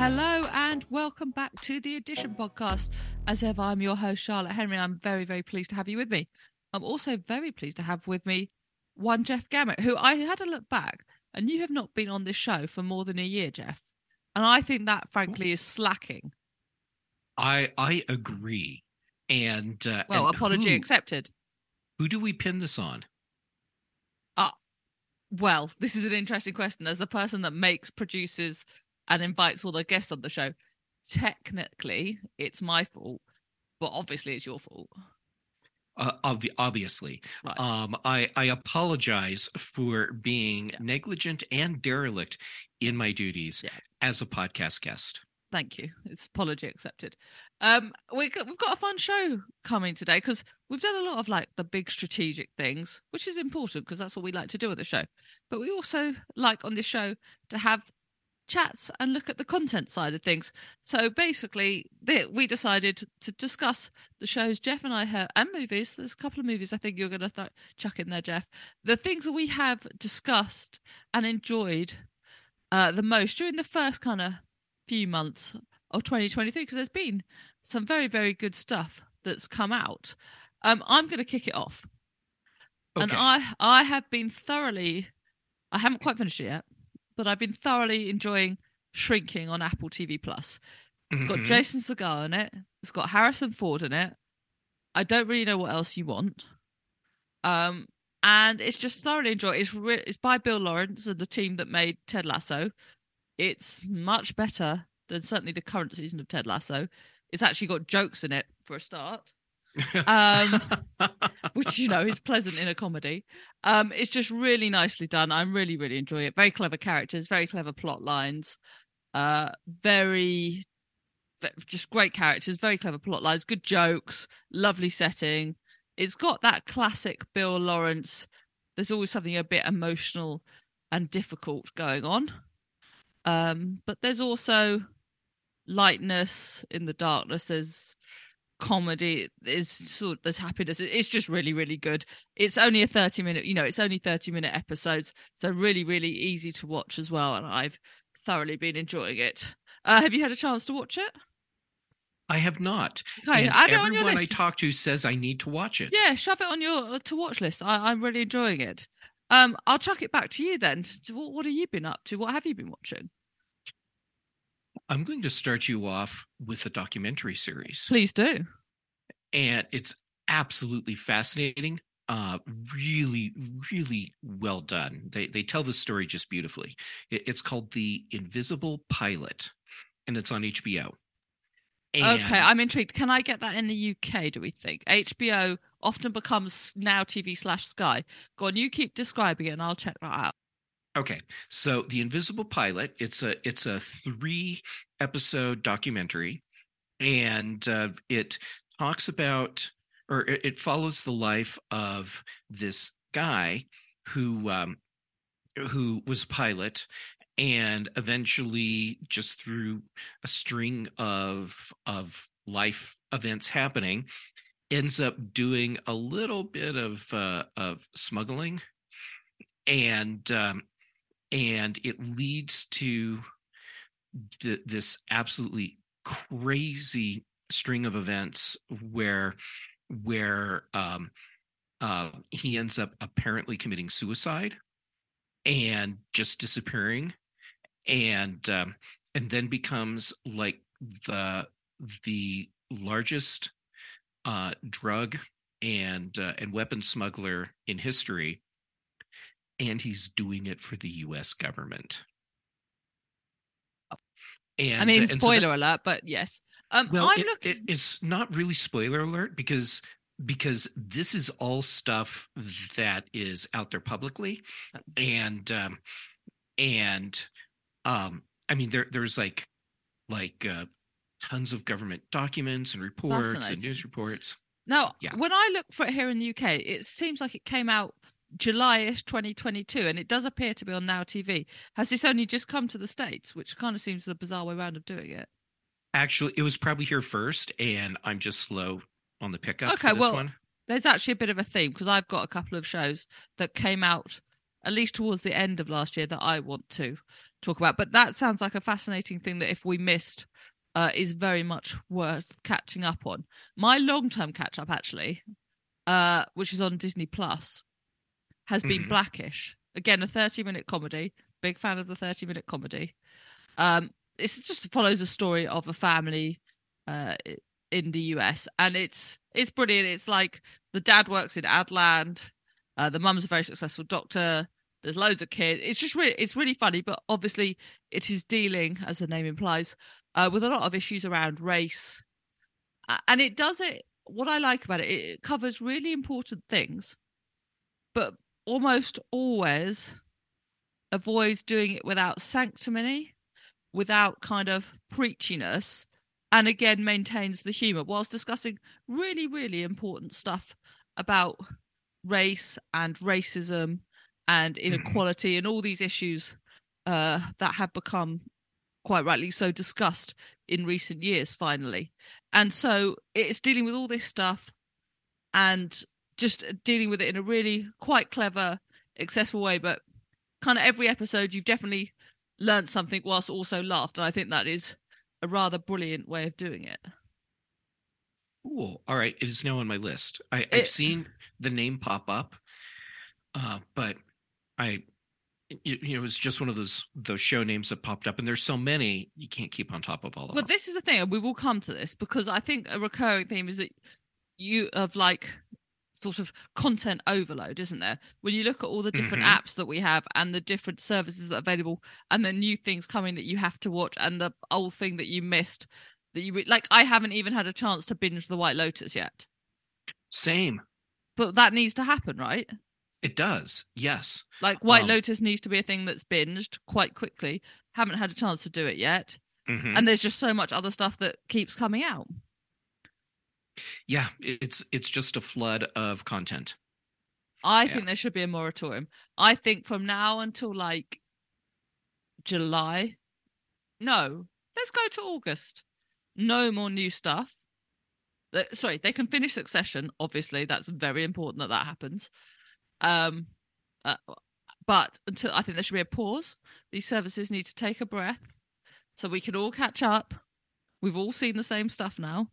Hello and welcome back to the Addition podcast. As ever, I'm your host, Charlotte Henry. I'm very, very pleased to have you with me. I'm also very pleased to have with me one Jeff Gamet, who I had a look back, and you have not been on this show for more than a year, Jeff. And I think that, frankly, is slacking. I I agree. And uh, Well, and apology who, accepted. Who do we pin this on? Uh, well, this is an interesting question. As the person that makes, produces, and invites all the guests on the show, technically it's my fault, but obviously it's your fault. Uh, obvi- obviously, Right. um, I I apologize for being Yeah. negligent and derelict in my duties Yeah. as a podcast guest. Thank you. It's apology accepted. Um, we got, we've got a fun show coming today because we've done a lot of like the big strategic things, which is important because that's what we like to do on the show. But we also like on this show to have chats and look at the content side of things. So basically, the, we decided to discuss the shows Jeff and I have and movies. There's a couple of movies I think you're going to th- chuck in there, Jeff. The things that we have discussed and enjoyed uh, the most during the first kind of few months of 2023 because there's been some very very good stuff that's come out um i'm going to kick it off and i i have been thoroughly i haven't quite finished it yet but i've been thoroughly enjoying shrinking on apple tv plus. It's got Mhm. jason Segel in it it's got harrison ford in it. I don't really know what else you want. Um and it's just thoroughly enjoy it's re- it's by bill lawrence and the team that made ted lasso. It's much better than certainly the current season of ted lasso. It's actually got jokes in it for a start um, which you know is pleasant in a comedy. Um, it's just really nicely done. I'm really really enjoying it. Very clever characters, very clever plot lines, uh, very just great characters, very clever plot lines, good jokes, lovely setting. It's got that classic Bill Lawrence. There's always something a bit emotional and difficult going on, um, but there's also lightness in the darkness. There's comedy is sort there's happiness. It's just really really good. It's only a 30 minute you know it's only 30 minute episodes so really really easy to watch as well and i've thoroughly been enjoying it. Uh, have you had a chance to watch it? I have not. okay and add it on your everyone I talk to says I need to watch it. yeah shove it on your uh, to watch list. I, i'm really enjoying it. Um i'll chuck it back to you then. To- what, what have you been up to? What have you been watching I'm going to start you off with a documentary series. please do. And it's absolutely fascinating uh really really well done. They they tell the story just beautifully. It, it's called the invisible pilot and it's on hbo and okay i'm intrigued. Can i get that in the uk do we think? Hbo often becomes now tv slash sky. Go on you keep describing it and i'll check that out okay so the invisible pilot it's a it's a three episode documentary and uh, it talks about or it, it follows the life of this guy who um, who was a pilot and eventually just through a string of of life events happening ends up doing a little bit of uh, of smuggling. And um, and it leads to th- this absolutely crazy string of events where where um uh he ends up apparently committing suicide and just disappearing and um and then becomes like the the largest uh drug and uh, and weapon smuggler in history and he's doing it for the US government and i mean uh, and so that- spoiler alert but yes um well, i'm it- looking it- it's not really spoiler alert because because this is all stuff that is out there publicly, and um, and um, I mean there there's like like uh, tons of government documents and reports and news reports. Now, yeah. when I look for it here in the UK, it seems like it came out July-ish 2022, and it does appear to be on Now TV. Has this only just come to the States, which kind of seems the bizarre way around of doing it? Actually, it was probably here first, and I'm just slow on the pickup Okay, well, one. There's actually a bit of a theme because I've got a couple of shows that came out at least towards the end of last year, that I want to talk about. But that sounds like a fascinating thing that if we missed, uh, is very much worth catching up on. My long-term catch-up, actually, uh, which is on Disney Plus, has been Mhm. Blackish. Again, a 30-minute comedy. Big fan of the 30-minute comedy. Um, it's just follows a story of a family uh, in the US, and it's it's brilliant. It's like the dad works in Adland, uh, the mum's a very successful doctor. There's loads of kids. It's just really it's really funny, but obviously it is dealing, as the name implies, uh, with a lot of issues around race, and it does it. What I like about it, it covers really important things, but almost always avoids doing it without sanctimony, without kind of preachiness, and again maintains the humour whilst discussing really, really important stuff about race and racism and inequality and all these issues uh, that have become quite rightly so discussed in recent years finally. And so it's dealing with all this stuff and just dealing with it in a really quite clever accessible way but kind of every episode you've definitely learned something whilst also laughed and i think that is a rather brilliant way of doing it Cool. All right, it is now on my list. I, I've seen the name pop up, uh, but I, you, you know, it's just one of those those show names that popped up, and there's so many you can't keep on top of all of But them. this is the thing, and we will come to this because I think a recurring theme is that you have like sort of content overload, isn't there? When you look at all the different Mhm. apps that we have and the different services that are available, and the new things coming that you have to watch, and the old thing that you missed that you re- like. I haven't even had a chance to binge The White Lotus yet, Same. but that needs to happen, right? It does. Yes. Like White Um, Lotus needs to be a thing that's binged quite quickly. Haven't had a chance to do it yet, Mhm. and there's just so much other stuff that keeps coming out. Yeah, it's it's just a flood of content. I Yeah. think there should be a moratorium. I think from now until like July. No, let's go to August. No more new stuff. Sorry, they can finish Succession. Obviously, that's very important that that happens. Um, uh, but until I think there should be a pause. These services need to take a breath, so we can all catch up. We've all seen the same stuff now,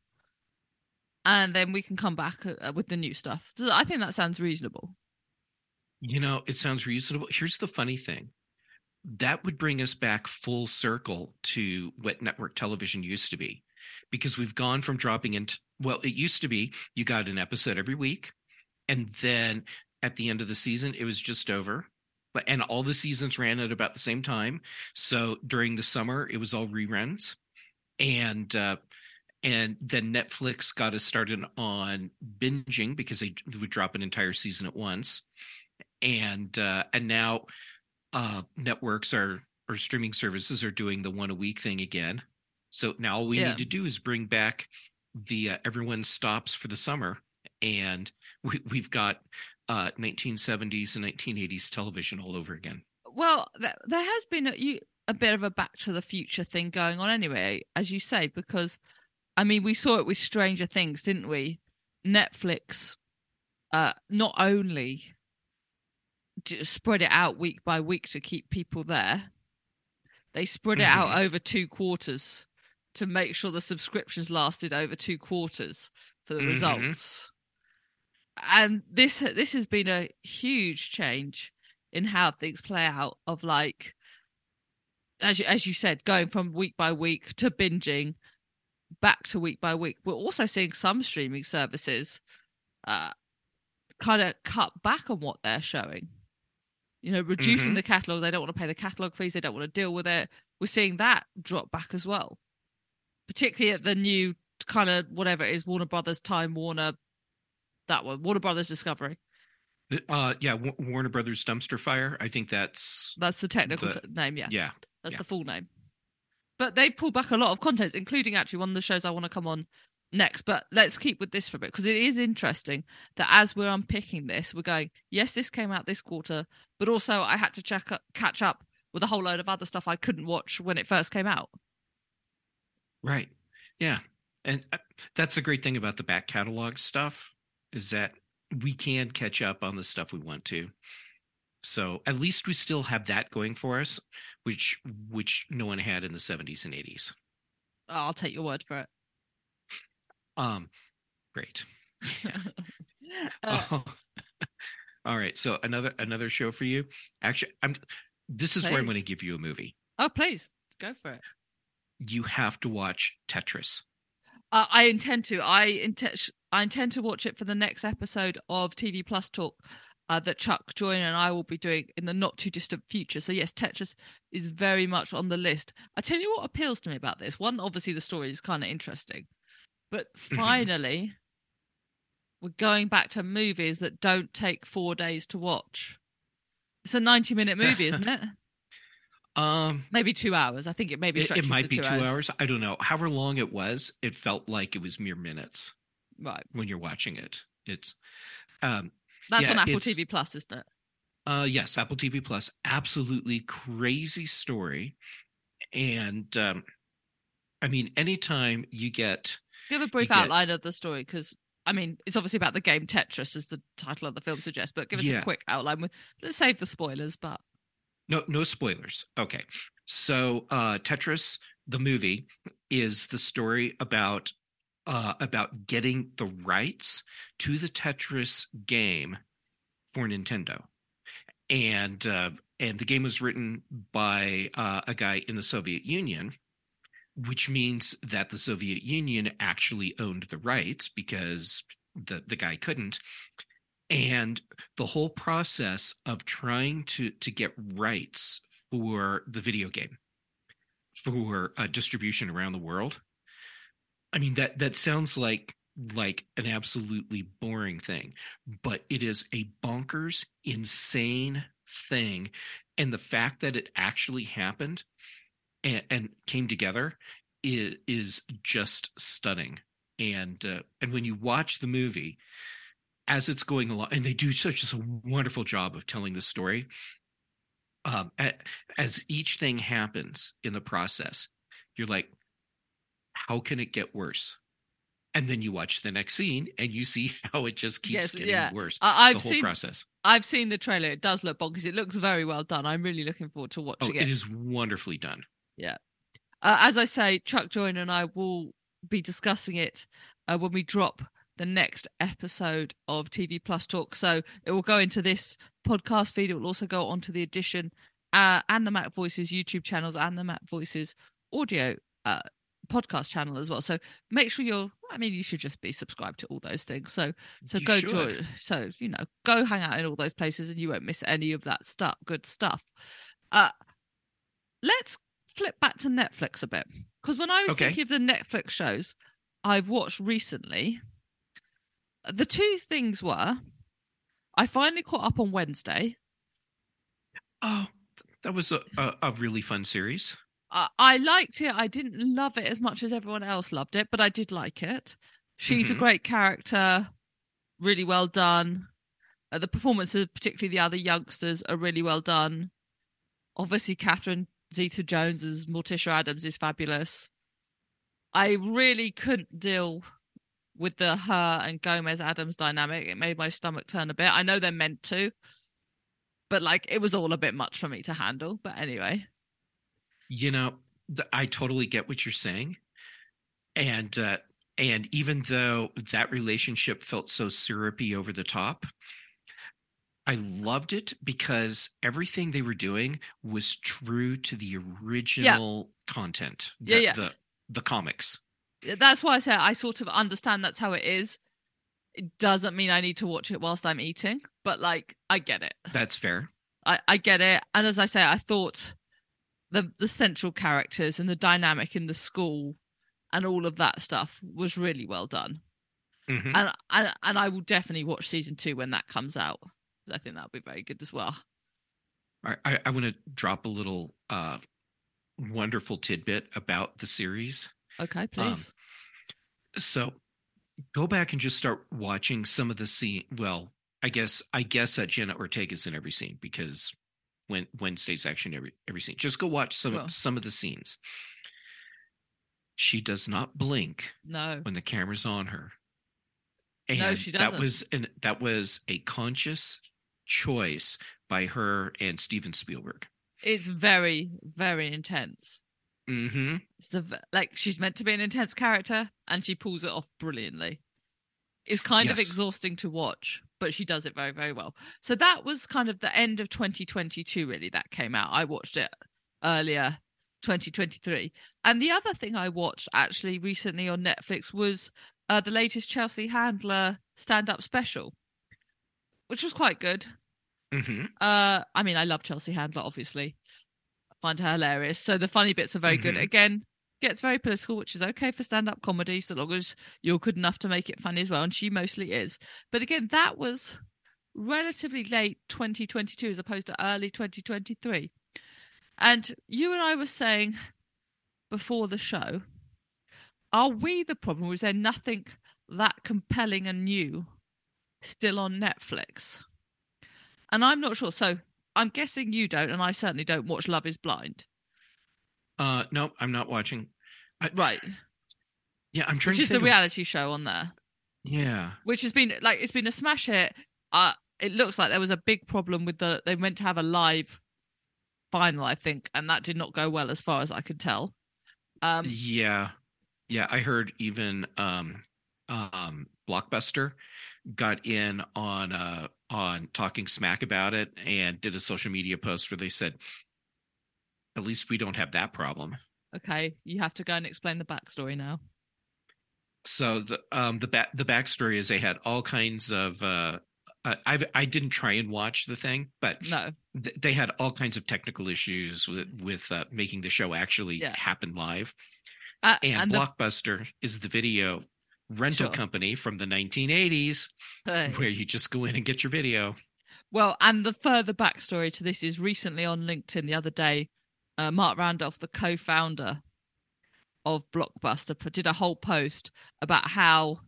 and then we can come back uh, with the new stuff. I think that sounds reasonable. You know, it sounds reasonable. Here's the funny thing. That would bring us back full circle to what network television used to be. Because we've gone from dropping into well, it used to be you got an episode every week, and then at the end of the season, it was just over. But and all the seasons ran at about the same time. So during the summer, it was all reruns. And uh and then Netflix got us started on binging because they would drop an entire season at once. And uh and now uh networks are or streaming services are doing the one a week thing again. So now all we Yeah. need to do is bring back the uh, everyone stops for the summer. And we, we've got uh 1970s and 1980s television all over again. Well, th- there has been a, you, a bit of a Back to the Future thing going on anyway, as you say, because I mean, we saw it with Stranger Things, didn't we? Netflix uh, not only spread it out week by week to keep people there, they spread it out Mhm. over two quarters to make sure the subscriptions lasted over two quarters for the Mhm. results. And this this has been a huge change in how things play out. Of like, as you, as you said, going from week by week to binging, back to week by week. We're also seeing some streaming services uh, kind of cut back on what they're showing. You know, reducing Mhm. the catalog. They don't want to pay the catalog fees. They don't want to deal with it. We're seeing that drop back as well, particularly at the new kind of whatever it is Warner Brothers, Time Warner, that one, Warner Brothers Discovery. uh yeah Wa- warner brothers dumpster fire i think that's That's the technical The- t- name. Yeah, yeah that's yeah. the full name. But they pulled back a lot of content, including actually one of the shows I want to come on next. But let's keep with this for a bit because it is interesting that as we're unpicking this, we're going, yes, this came out this quarter, but also I had to check up, catch up with a whole load of other stuff I couldn't watch when it first came out. Right. Yeah. And uh, that's the great thing about the back catalog stuff is that we can catch up on the stuff we want to. So at least we still have that going for us, which which no one had in the 70s and 80s. I'll take your word for it. Um, great. Uh, Oh. All right. So another another show for you. Actually, I'm. This is where I'm going to give you a movie. oh, please go for it. You have to watch Tetris. Uh, I intend to. I intend. I intend to watch it for the next episode of TV Plus Talk uh, that Chuck Joyner and I will be doing in the not too distant future. So yes, Tetris is very much on the list. I tell you what appeals to me about this. One, obviously the story is kind of interesting, but Mhm. finally, we're going back to movies that don't take four days to watch. It's a ninety-minute movie, isn't it? Um, Maybe two hours. I think it maybe it, it might be two hours. I don't know. However long it was, it felt like it was mere minutes Right. when you're watching it. It's, um, That's Yeah, on Apple TV Plus, isn't it? Uh, yes, Apple TV Plus. Absolutely crazy story, and um, I mean, anytime you get Give a brief get- outline of the story because I mean it's obviously about the game Tetris, as the title of the film suggests. But give us Yeah. a quick outline. With let's save the spoilers, but no no spoilers. Okay, so uh, Tetris the movie is the story about uh, about getting the rights to the Tetris game for Nintendo, and uh, and the game was written by uh, a guy in the Soviet Union, which means that the Soviet Union actually owned the rights because the the guy couldn't. And the whole process of trying to to get rights for the video game for uh, distribution around the world. I mean that that sounds like like an absolutely boring thing, but it is a bonkers, insane thing, and the fact that it actually happened and, and came together is, is just stunning. And uh, and when you watch the movie as it's going along, and they do such a wonderful job of telling the story. Um, as each thing happens in the process, you're like, how can it get worse? And then you watch the next scene and you see how it just keeps Yes, getting yeah. worse. I, the I've whole seen process. I've seen the trailer. It does look bonkers. It looks very well done. I'm really looking forward to Oh, watching it it. is wonderfully done. Uh, as I say, Chuck Joiner and I will be discussing it uh, when we drop the next episode of TV Plus Talk. So it will go into this podcast feed. It will also go onto the Addition uh, and the MacVoices YouTube channels and the MacVoices audio uh, podcast channel as well. So make sure you're. I mean, you should just be subscribed to all those things. So so You go should. join. So you know, go hang out in all those places, and you won't miss any of that stuff. Good stuff. Uh, let's flip back to Netflix a bit because when I was Okay. thinking of the Netflix shows I've watched recently, the two things were I finally caught up on Wednesday. Oh, that was a, a, a really fun series. I, I liked it. I didn't love it as much as everyone else loved it, but I did like it. She's Mhm. a great character, really well done. Uh, the performances, particularly the other youngsters, are really well done. Obviously, Catherine Zeta Jones as Morticia Addams is fabulous. I really couldn't deal with the her and Gomez Addams dynamic. It made my stomach turn a bit. I know they're meant to, but like it was all a bit much for me to handle. But anyway, You know, th- I totally get what you're saying, and uh, and even though that relationship felt so syrupy over the top, I loved it because everything they were doing was true to the original content. Yeah, yeah. The the comics. that's why I say I sort of understand that's how it is. It doesn't mean I need to watch it whilst I'm eating, but like I get it. That's fair. I, I get it. And as I say, I thought the the central characters and the dynamic in the school and all of that stuff was really well done. Mhm. And and and I will definitely watch season two when that comes out. I think that'll be very good as well. I, I, I want to drop a little uh, wonderful tidbit about the series. Okay, please. Um, So go back and just start watching some of the scene. Well, I guess I guess that Jenna Ortega's in every scene because when Wednesday's action every every scene. Just go watch some Well. some of the scenes. She does not blink no. when the camera's on her. And No, she doesn't. that was an that was a conscious choice by her and Steven Spielberg. It's very, very intense. Mm-hmm. It's a, like she's meant to be an intense character, and she pulls it off brilliantly. It's kind of exhausting to watch, but she does it very, very well. So that was kind of the end of 2022. Really, that came out. I watched it earlier, 2023. And the other thing I watched actually recently on Netflix was uh, the latest Chelsea Handler stand-up special, which was quite good. Mm-hmm. Uh, I mean, I love Chelsea Handler, obviously. I find her hilarious. So the funny bits are very good. Mhm. Again, gets very political, which is okay for stand up comedy, so long as you're good enough to make it funny as well. And she mostly is. But again, that was relatively late 2022 as opposed to early 2023. And you and I were saying before the show, are we the problem? Or is there nothing that compelling and new still on Netflix? And I'm not sure. So I'm guessing you don't, and I certainly don't watch Love is Blind. Uh, no, I'm not watching. I, Right. Yeah, I'm trying Which to is the think. of- reality show on there. yeah. Which has been like it's been a smash hit. Uh it looks like there was a big problem with the they meant to have a live final, I think, and that did not go well as far as I could tell. Um Yeah. Yeah, I heard even um um Blockbuster got in on uh on talking smack about it and did a social media post where they said at least we don't have that problem. okay, you have to go and explain the backstory now. So the um the back the backstory is they had all kinds of uh I've I didn't try and watch the thing, but No. th- they had all kinds of technical issues with with uh, making the show actually Yeah. happen live. Uh, And, the- Blockbuster is the video rental Sure. company from the 1980s Hey. where you just go in and get your video. Well, and the further backstory to this is recently on LinkedIn the other day, uh, Marc Randolph, the co-founder of Blockbuster, did a whole post about how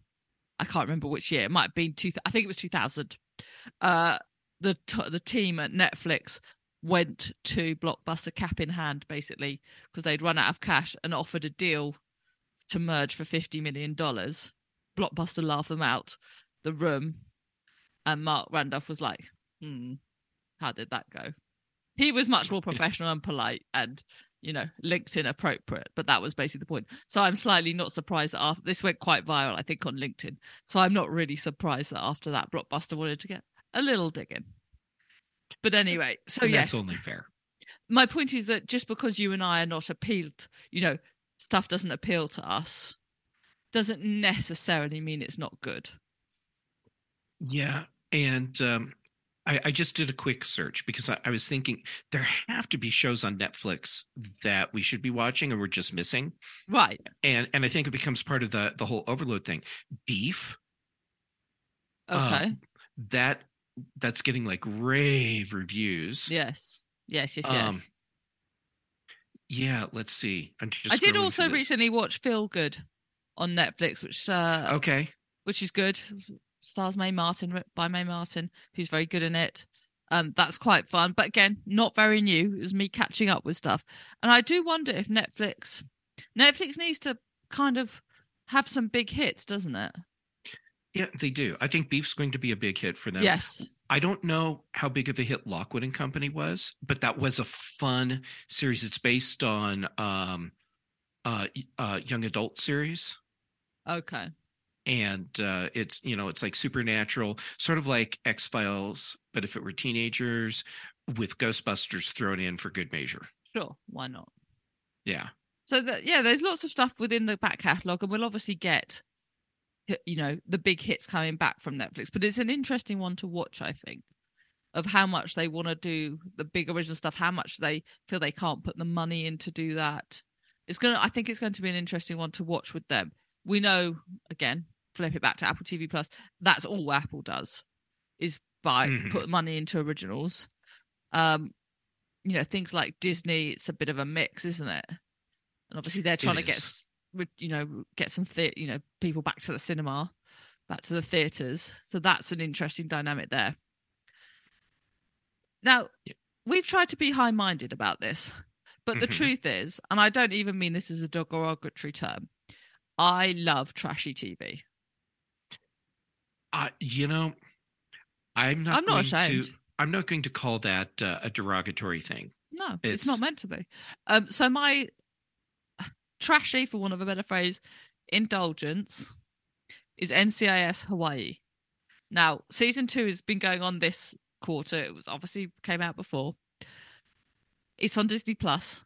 I can't remember which year it might have been two. I think it was two thousand. Uh, the t- the team at Netflix went to Blockbuster cap in hand basically because they'd run out of cash and offered a deal to merge for fifty million dollars. Blockbuster laughed them out the room, and Marc Randolph was like, "Hmm, how did that go?" He was much more professional and polite, and you know, LinkedIn appropriate. But that was basically the point. So I'm slightly not surprised that after this went quite viral, I think, on LinkedIn. So I'm not really surprised that after that, Blockbuster wanted to get a little digging. But anyway, so and yes, that's only fair. my point is that just because you and I are not appealed, you know, stuff doesn't appeal to us, doesn't necessarily mean it's not good. Yeah. And um, I, I just did a quick search because I, I was thinking there have to be shows on Netflix that we should be watching and we're just missing. Right. And and I think it becomes part of the the whole overload thing. Beef, Okay. um, that that's getting like rave reviews. yes. Yes. Yes. Yes. Um, Yeah, let's see. I did also recently watch Feel Good on Netflix, which uh, Okay. which is good. Stars Mae Martin by Mae Martin, who's very good in it. Um, that's quite fun, but again, not very new. It was me catching up with stuff, and I do wonder if Netflix, Netflix needs to kind of have some big hits, doesn't it? Yeah, they do. I think Beef's going to be a big hit for them. Yes. I don't know how big of a hit Lockwood and Company was, but that was a fun series. It's based on um uh, uh young adult series Okay. And uh it's you know it's like supernatural, sort of like X-Files, but if it were teenagers with Ghostbusters thrown in for good measure. Sure. Why not? Yeah. So that yeah, there's lots of stuff within the back catalogue, and we'll obviously get, you know, the big hits coming back from Netflix. But it's an interesting one to watch, I think, of how much they want to do the big original stuff, how much they feel they can't put the money in to do that. It's gonna, I think, it's going to be an interesting one to watch with them. We know, again, flip it back to Apple TV Plus. That's all Apple does, is buy Mhm. put money into originals. Um, you know, things like Disney. It's a bit of a mix, isn't it? and obviously they're trying to get is. s- you know get some the- you know people back to the cinema back to the theaters so that's an interesting dynamic there now Yeah. we've tried to be high minded about this but the Mhm. truth is and i don't even mean this as a derogatory term i love trashy tv Uh, you know, I'm not I'm not going ashamed. to I'm not going to call that uh, a derogatory thing. No, it's, it's, not meant to be. Um, so my trashy, for want of a better phrase, indulgence is NCIS Hawaii. Now, season two has been going on this quarter. It was obviously came out before. It's on Disney Plus.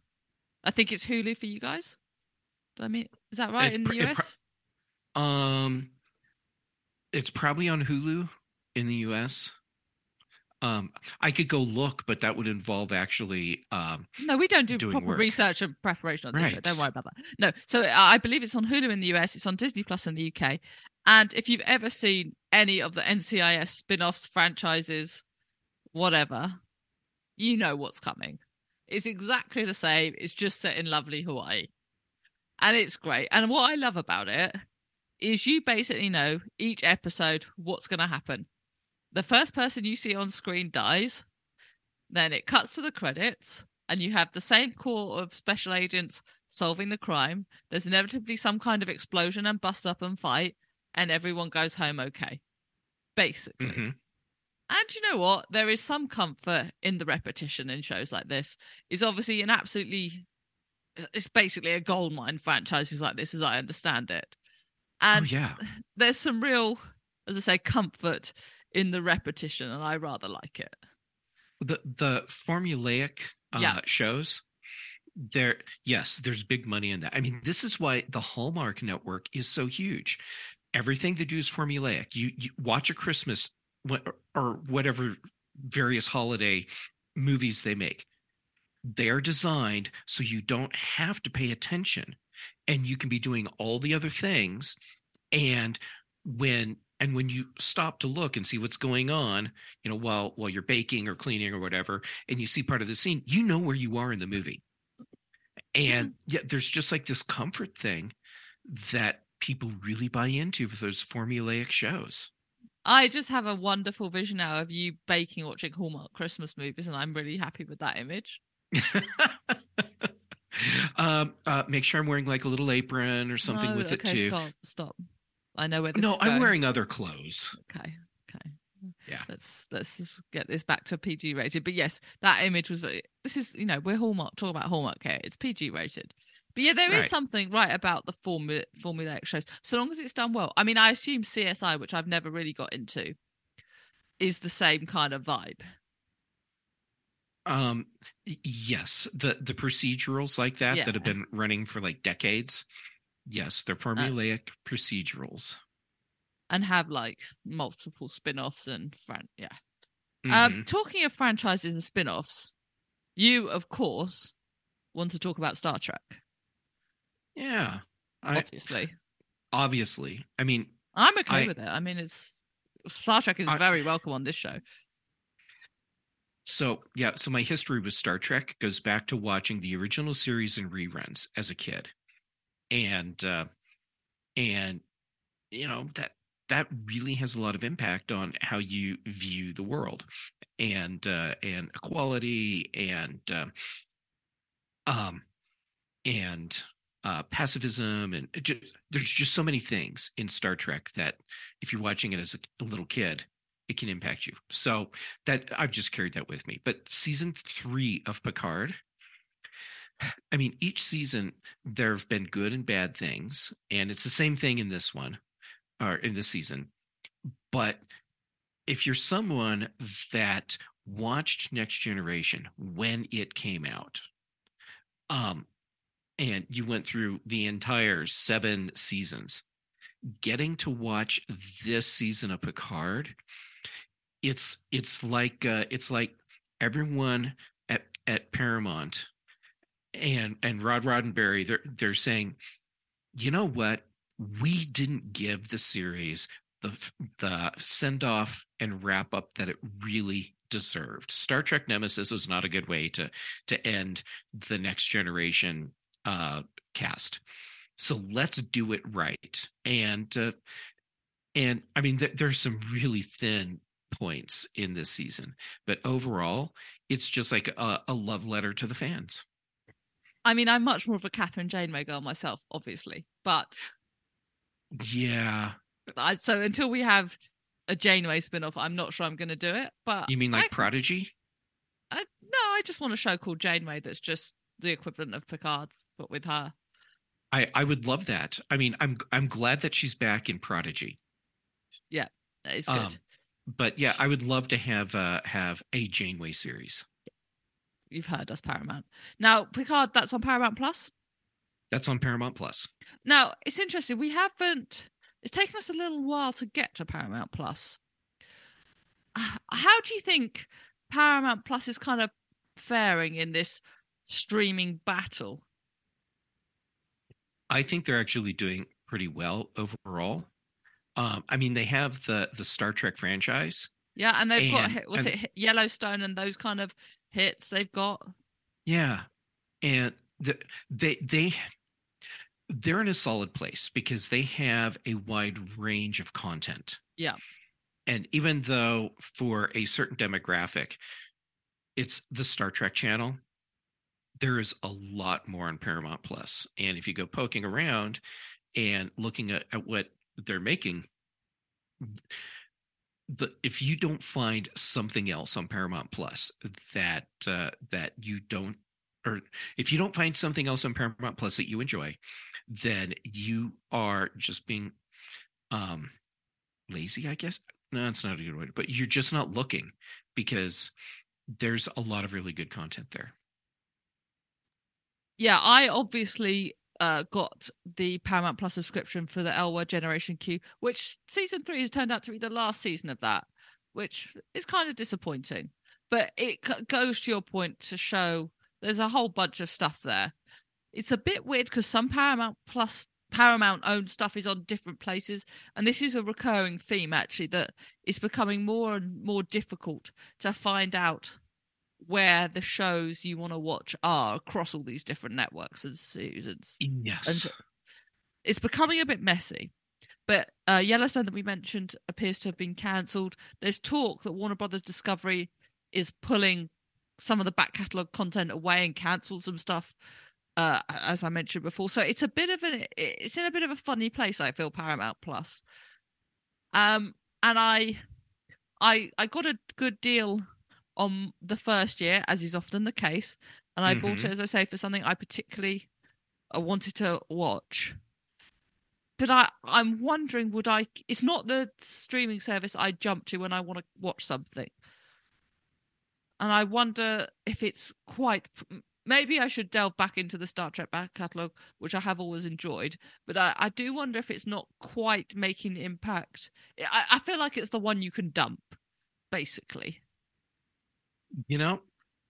I think it's Hulu for you guys. Do I mean is that right it, in the US? Pro- um, it's probably on Hulu in the US. Um, I could go look, but that would involve actually. Um, no, we don't do proper work. research and preparation on this right. show. Don't worry about that. No, so uh, I believe it's on Hulu in the US. It's on Disney Plus in the UK. And if you've ever seen any of the NCIS spin-offs, franchises, whatever, you know what's coming. It's exactly the same. It's just set in lovely Hawaii, and it's great. And what I love about it is you basically know each episode what's going to happen the first person you see on screen dies, then it cuts to the credits, and you have the same core of special agents solving the crime. There's inevitably some kind of explosion and bust up and fight, and everyone goes home okay. Basically. Mm-hmm. And you know what? There is some comfort in the repetition in shows like this. It's obviously an absolutely it's basically a goldmine franchises like this as I understand it. Oh, and oh, yeah. there's some real, as I say, comfort in the repetition, and I rather like it. The the formulaic uh, yeah. shows there yes there's big money in that i mean this is why the hallmark network is so huge everything they do is formulaic you, you watch a christmas or whatever various holiday movies they make they're designed so you don't have to pay attention and you can be doing all the other things and when and when you stop to look and see what's going on you know while while you're baking or cleaning or whatever and you see part of the scene you know where you are in the movie and mm-hmm. yet there's just like this comfort thing that people really buy into for those formulaic shows I just have a wonderful vision now of you baking watching Hallmark Christmas movies, and I'm really happy with that image. um, uh, make sure I'm wearing like a little apron or something no, with okay, it too. Stop, stop. I know where this No, I'm wearing other clothes. Okay. Okay. Yeah. Let's let's get this back to PG rated. But yes, that image was this is you know, we're Hallmark talking about Hallmark here. It's PG rated. But yeah, there right. is something right about the formula formulaic shows. So long as it's done well. I mean, I assume CSI, which I've never really got into, is the same kind of vibe. Um yes, the the procedurals like that yeah. that have been running for like decades Yes, they're uh formulaic uh, procedurals. And have like multiple spin offs and fran- yeah. Um, mm-hmm. Um talking of franchises and spin offs, you of course want to talk about Star Trek. Yeah. Obviously. I, obviously. I mean I'm okay I, with it. I mean it's Star Trek is I, very welcome on this show. So yeah, so my history with Star Trek goes back to watching the original series and reruns as a kid. And uh, and you know that that really has a lot of impact on how you view the world and uh, and equality and uh, um and uh, pacifism and just, there's just so many things in Star Trek that if you're watching it as a, a little kid, it can impact you. So that I've just carried that with me. But season three of Picard I mean, each season there have been good and bad things, and it's the same thing in this one, or in this season. But if you're someone that watched Next Generation when it came out, um, and you went through the entire seven seasons, getting to watch this season of Picard, it's it's like uh, it's like everyone at at Paramount and and Rod Roddenberry, they're they're saying, you know what? We didn't give the series the the send off and wrap up that it really deserved. Star Trek Nemesis was not a good way to to end the next generation uh, cast. So let's do it right. And uh, and I mean, th- there's some really thin points in this season, but overall, it's just like a, a love letter to the fans. I mean, I'm much more of a Kathryn Janeway girl myself, obviously, but yeah. I, so until we have a Janeway spin-off, I'm not sure I'm going to do it. But You mean like I, Prodigy? I, no, I just want a show called Janeway that's just the equivalent of Picard, but with her. I I would love that. I mean, I'm I'm glad that she's back in Prodigy. Yeah, that is good. Um, but yeah, I would love to have uh have a Janeway series. You've heard us, Paramount. Now, Picard, that's on Paramount Plus. That's on Paramount Plus. Now, it's interesting. We haven't. It's taken us a little while to get to Paramount Plus. How do you think Paramount Plus is kind of faring in this streaming battle? I think they're actually doing pretty well overall. Um, I mean, they have the the Star Trek franchise. Yeah, and they've got And- what's and- it Yellowstone and those kind of hits they've got. Yeah, and the, they they they're in a solid place because they have a wide range of content. Yeah. and even though for a certain demographic, it's the Star Trek channel. There is a lot more on Paramount Plus, and if you go poking around and looking at, at what they're making, the if you don't find something else on Paramount Plus that uh, that you don't or if you don't find something else on Paramount Plus that you enjoy, then you are just being um lazy, I guess. No, it's not a good word, but you're just not looking because there's a lot of really good content there. Yeah, I obviously uh, got the Paramount Plus subscription for the L Word Generation Q, which season three has turned out to be the last season of that, which is kind of disappointing. But it c- goes to your point to show there's a whole bunch of stuff there. It's a bit weird because some Paramount Plus Paramount owned stuff is on different places, and this is a recurring theme actually that it's becoming more and more difficult to find out where the shows you want to watch are across all these different networks and seasons. Yes. It's becoming a bit messy. But uh, Yellowstone that we mentioned appears to have been cancelled. There's talk that Warner Brothers Discovery is pulling some of the back catalogue content away and cancelled some stuff, uh, as I mentioned before. So it's a bit of an it's in a bit of a funny place. I feel Paramount Plus. Um, and I, I, I got a good deal on the first year, as is often the case, and I bought Mhm. it, as I say, for something I particularly uh, wanted to watch. But I, I'm wondering, would I? It's not the streaming service I jump to when I want to watch something, and I wonder if it's quite. Maybe I should delve back into the Star Trek back catalogue, which I have always enjoyed. But I, I do wonder if it's not quite making impact. I, I feel like it's the one you can dump, basically. You know,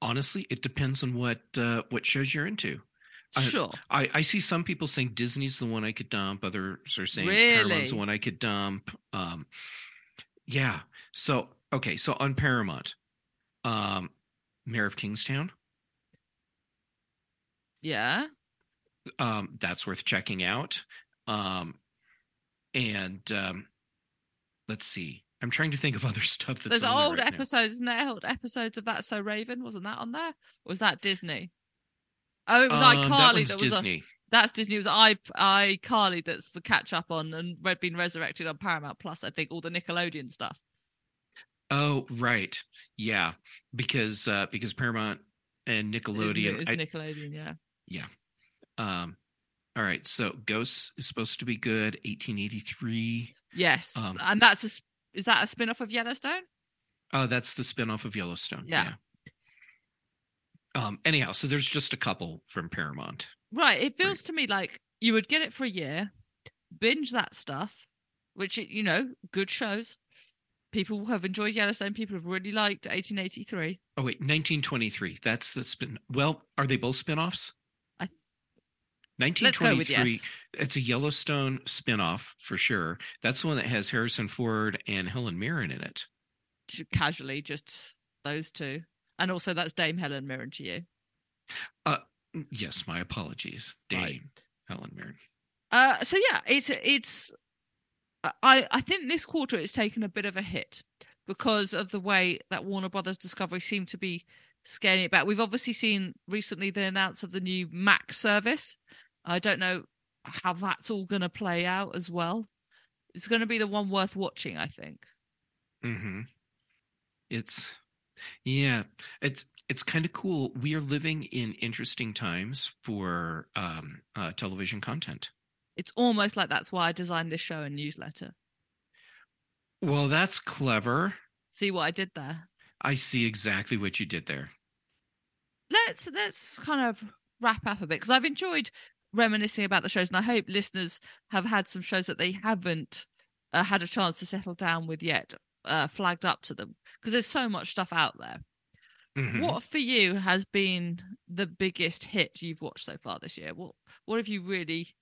honestly, it depends on what uh, what shows you're into. I- Sure. I, I see some people saying Disney's the one I could dump. Others are saying Really? Paramount's the one I could dump. Um, yeah. So okay. So on Paramount, um, Mayor of Kingstown, Yeah. um, that's worth checking out. Um, and um, let's see. I'm trying to think of other stuff that's There's on there old right now. episodes, isn't there? Old episodes of That So Raven. Wasn't that on there? Or was that Disney? Oh, it was Um, iCarly. that that was a- Disney. that's Disney. It was I iCarly that's the catch up on and red been resurrected on Paramount Plus. I think all the Nickelodeon stuff. Oh, right. Yeah, because uh, because Paramount and Nickelodeon. It's I- Nickelodeon, yeah. Yeah. Um, all right. So Ghosts is supposed to be good. 1883. Yes, Um, and that's a is that a spin off of Yellowstone? Oh, that's the spinoff of Yellowstone. Yeah. yeah. Um. Anyhow, so there's just a couple from Paramount. Right. It feels to me like you would get it for a year, binge that stuff, which you know, good shows. People have enjoyed Yellowstone. People have really liked 1883. Oh wait, 1923. That's the spin. Well, are they both spinoffs? I- Let's go with 1923. yes. It's a Yellowstone spinoff for sure. That's the one that has Harrison Ford and Helen Mirren in it. Casually, just those two, and also that's Dame Helen Mirren to you. Mm, Yes, my apologies, Dame Right. Helen Mirren. Uh, so yeah, it's it's. I I think this quarter it's taken a bit of a hit because of the way that Warner Brothers Discovery seemed to be scaling it back. We've obviously seen recently the announce of the new Max service. I don't know how that's all going to play out as well. It's going to be the one worth watching, I think. Mm-hmm. It's yeah, it's it's kind of cool. We are living in interesting times for um, uh, television content. It's almost like that's why I designed this show and newsletter. Well, that's clever. See what I did there? I see exactly what you did there. Let's let's kind of wrap up a bit because I've enjoyed reminiscing about the shows, and I hope listeners have had some shows that they haven't uh, had a chance to settle down with yet, uh, flagged up to them because there's so much stuff out there. Mhm. What for you has been the biggest hit you've watched so far this year? What what have you really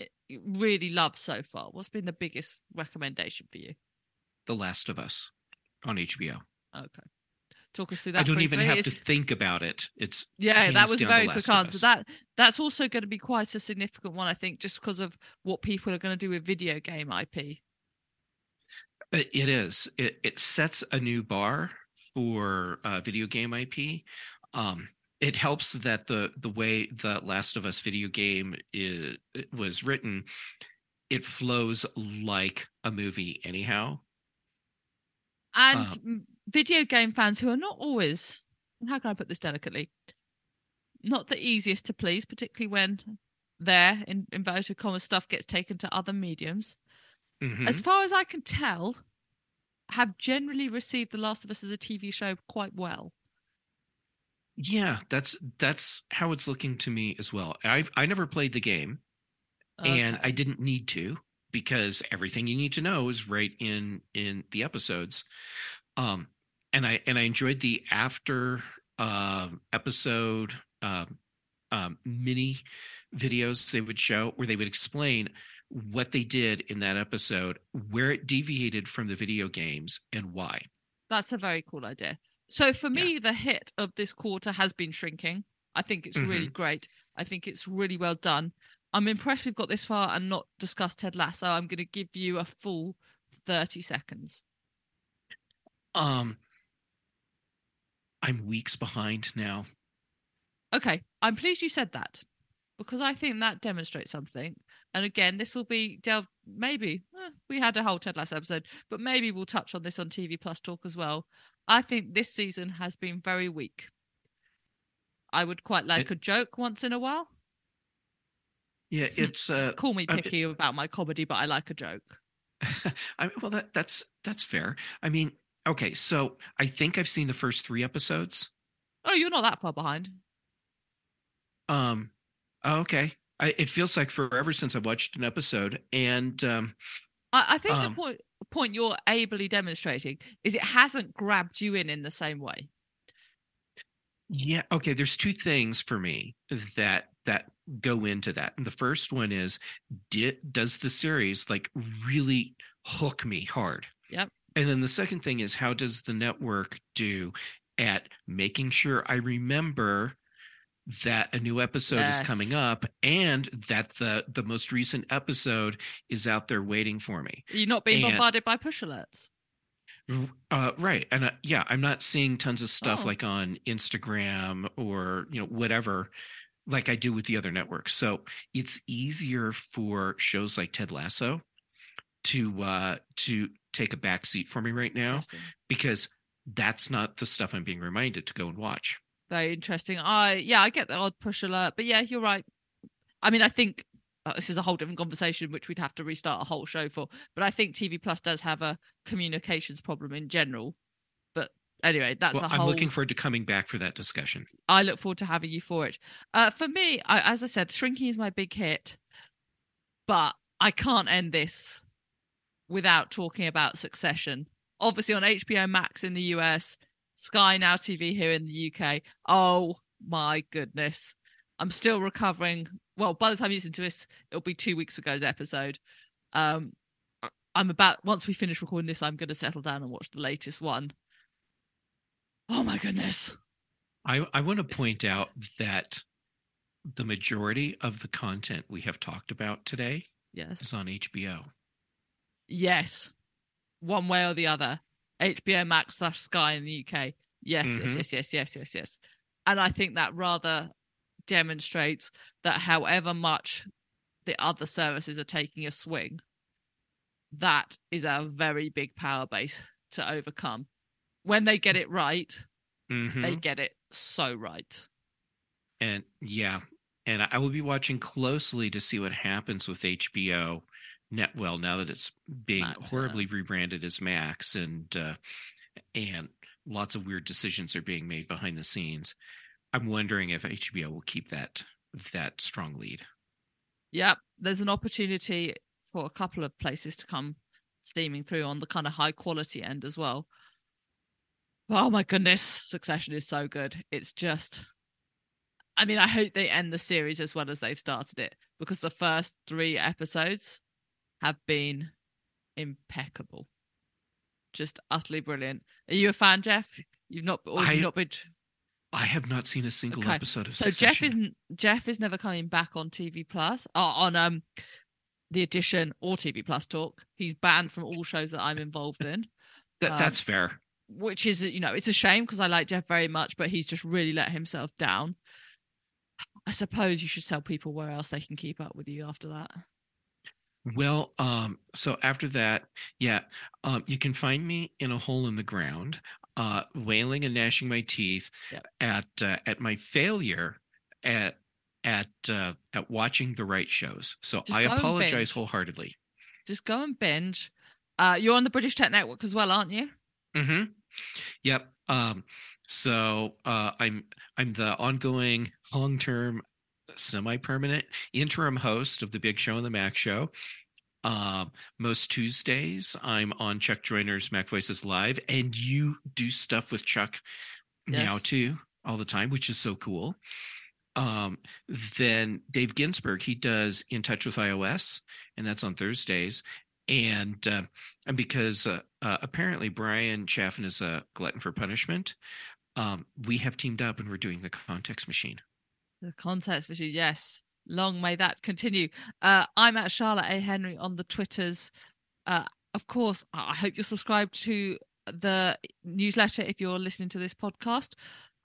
eh, really loved so far? What's been the biggest recommendation for you? The Last of Us on HBO. Okay, talk us through that. I don't even briefly. have to think about it. It's Yeah, that was a very quick answer. That that's also going to be quite a significant one, I think, just because of what people are going to do with video game IP. It is. It it sets a new bar for uh, video game IP. Um, it helps that the the way the Last of Us video game is was written, it flows like a movie anyhow. And Um, video game fans who are not always, how can I put this delicately, not the easiest to please, particularly when their in inverted commas stuff gets taken to other mediums. Mhm. As far as I can tell, have generally received The Last of Us as a TV show quite well. Yeah, that's that's how it's looking to me as well. I've I never played the game, and I didn't need to because everything you need to know is right in in the episodes. Um, and I and I enjoyed the after um episode um, um, mini videos they would show where they would explain what they did in that episode, where it deviated from the video games, and why. That's a very cool idea. So for Yeah. me, the hit of this quarter has been shrinking. I think it's really great. I think it's really well done. I'm impressed we've got this far and not discussed Ted Lasso. I'm going to give you a full 30 seconds. Um, I'm weeks behind now. Okay, I'm pleased you said that because I think that demonstrates something. And again, this will be delved. Maybe eh, we had a whole Ted Lasso episode, but maybe we'll touch on this on TV Plus Talk as well. I think this season has been very weak. I would quite like It- a joke once in a while. Yeah, it's uh Call me I mean- picky about my comedy, but I like a joke. I mean, well that that's that's fair. I mean, okay, so I think I've seen the first 3 episodes. Oh, you're not that far behind. Um oh, okay. I, it feels like forever since I've watched an episode and um I, I think Um, the point point you're ably demonstrating is it hasn't grabbed you in in the same way. yeah, okay, there's two things for me that that go into that. And the first one is did does the series like really hook me hard? Yep. And then the second thing is how does the network do at making sure I remember that a new episode is coming up and that the the most recent episode is out there waiting for me. You're not being And- bombarded by push alerts. Uh, right, and uh, yeah, I'm not seeing tons of stuff Oh. like on Instagram or you know whatever, like I do with the other networks. So it's easier for shows like Ted Lasso to uh, to take a back seat for me right now because that's not the stuff I'm being reminded to go and watch. Very interesting. I yeah, I get the odd push alert, but yeah, you're right. I mean, I think uh, this is a whole different conversation, which we'd have to restart a whole show for. But I think TV Plus does have a communications problem in general. But anyway, that's well, a I'm looking forward to coming back for that discussion. I look forward to having you for it. Uh, for me, I, as I said, Shrinking is my big hit, but I can't end this without talking about Succession. Obviously, on HBO Max in the US, Sky Now TV here in the UK. Oh my goodness. I'm still recovering. Well, by the time you listen to this, it'll be two weeks ago's episode. Um, I'm about, once we finish recording this, I'm going to settle down and watch the latest one. Oh my goodness. I, I want to point out that the majority of the content we have talked about today Yes. is on HBO. Yes, one way or the other. HBO Max slash Sky in the UK. Yes, Mhm. yes, yes, yes, yes, yes, yes. And I think that rather demonstrates that however much the other services are taking a swing, that is a very big power base to overcome. When they get it right, Mhm. they get it so right. And yeah, and I will be watching closely to see what happens with HBO Netwell now that it's being Max, yeah. horribly rebranded as Max, and uh, and lots of weird decisions are being made behind the scenes. I'm wondering if HBO will keep that that strong lead. Yep, there's an opportunity for a couple of places to come steaming through on the kind of high quality end as well. Oh my goodness, Succession is so good. It's just I mean, I hope they end the series as well as they've started it because the first 3 episodes have been impeccable. Just utterly brilliant. Are you a fan, Jeff? You've not or I- you've not been I have not seen a single Okay, episode of so Jeff isn't Jeff is never coming back on TV Plus or on um the Addition or TV Plus talk. He's banned from all shows that I'm involved in, That, um, that's fair. which is you know it's a shame because I like Jeff very much, but he's just really let himself down. I suppose you should tell people where else they can keep up with you after that. Well, um, so after that, yeah, um, you can find me in a hole in the ground, uh, wailing and gnashing my teeth Yep. at uh, at my failure at at uh, at watching the right shows. So Just I apologize wholeheartedly. Just go and binge. Uh, you're on the British Tech Network as well, aren't you? Mm-hmm. Yep. Um, so uh, I'm I'm the ongoing long term, semi permanent interim host of the Big Show and the Mac Show. Um, most Tuesdays I'm on Chuck Joiner's Mac Voices Live, and you do stuff with Chuck now too all the time, which is so cool. Um, then Dave Ginsburg, he does In Touch with iOS, and that's on Thursdays. And uh, and because uh, uh, apparently Bryan Chaffin is a glutton for punishment, um, we have teamed up and we're doing the context machine. The context for you, yes. Long may that continue. Uh, I'm at Charlotte A. Henry on the Twitters. Uh, of course, I hope you're subscribed to the newsletter if you're listening to this podcast.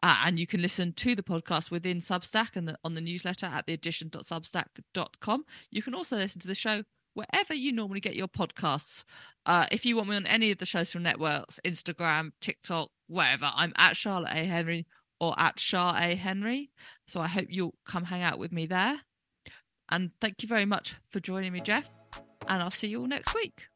Uh, and you can listen to the podcast within Substack and the, on the newsletter at theaddition.substack.com. You can also listen to the show wherever you normally get your podcasts. Uh, if you want me on any of the social networks, Instagram, TikTok, wherever, I'm at Charlotte A. Henry or at Shah A. Henry. So I hope you'll come hang out with me there. And thank you very much for joining me, Jeff. And I'll see you all next week.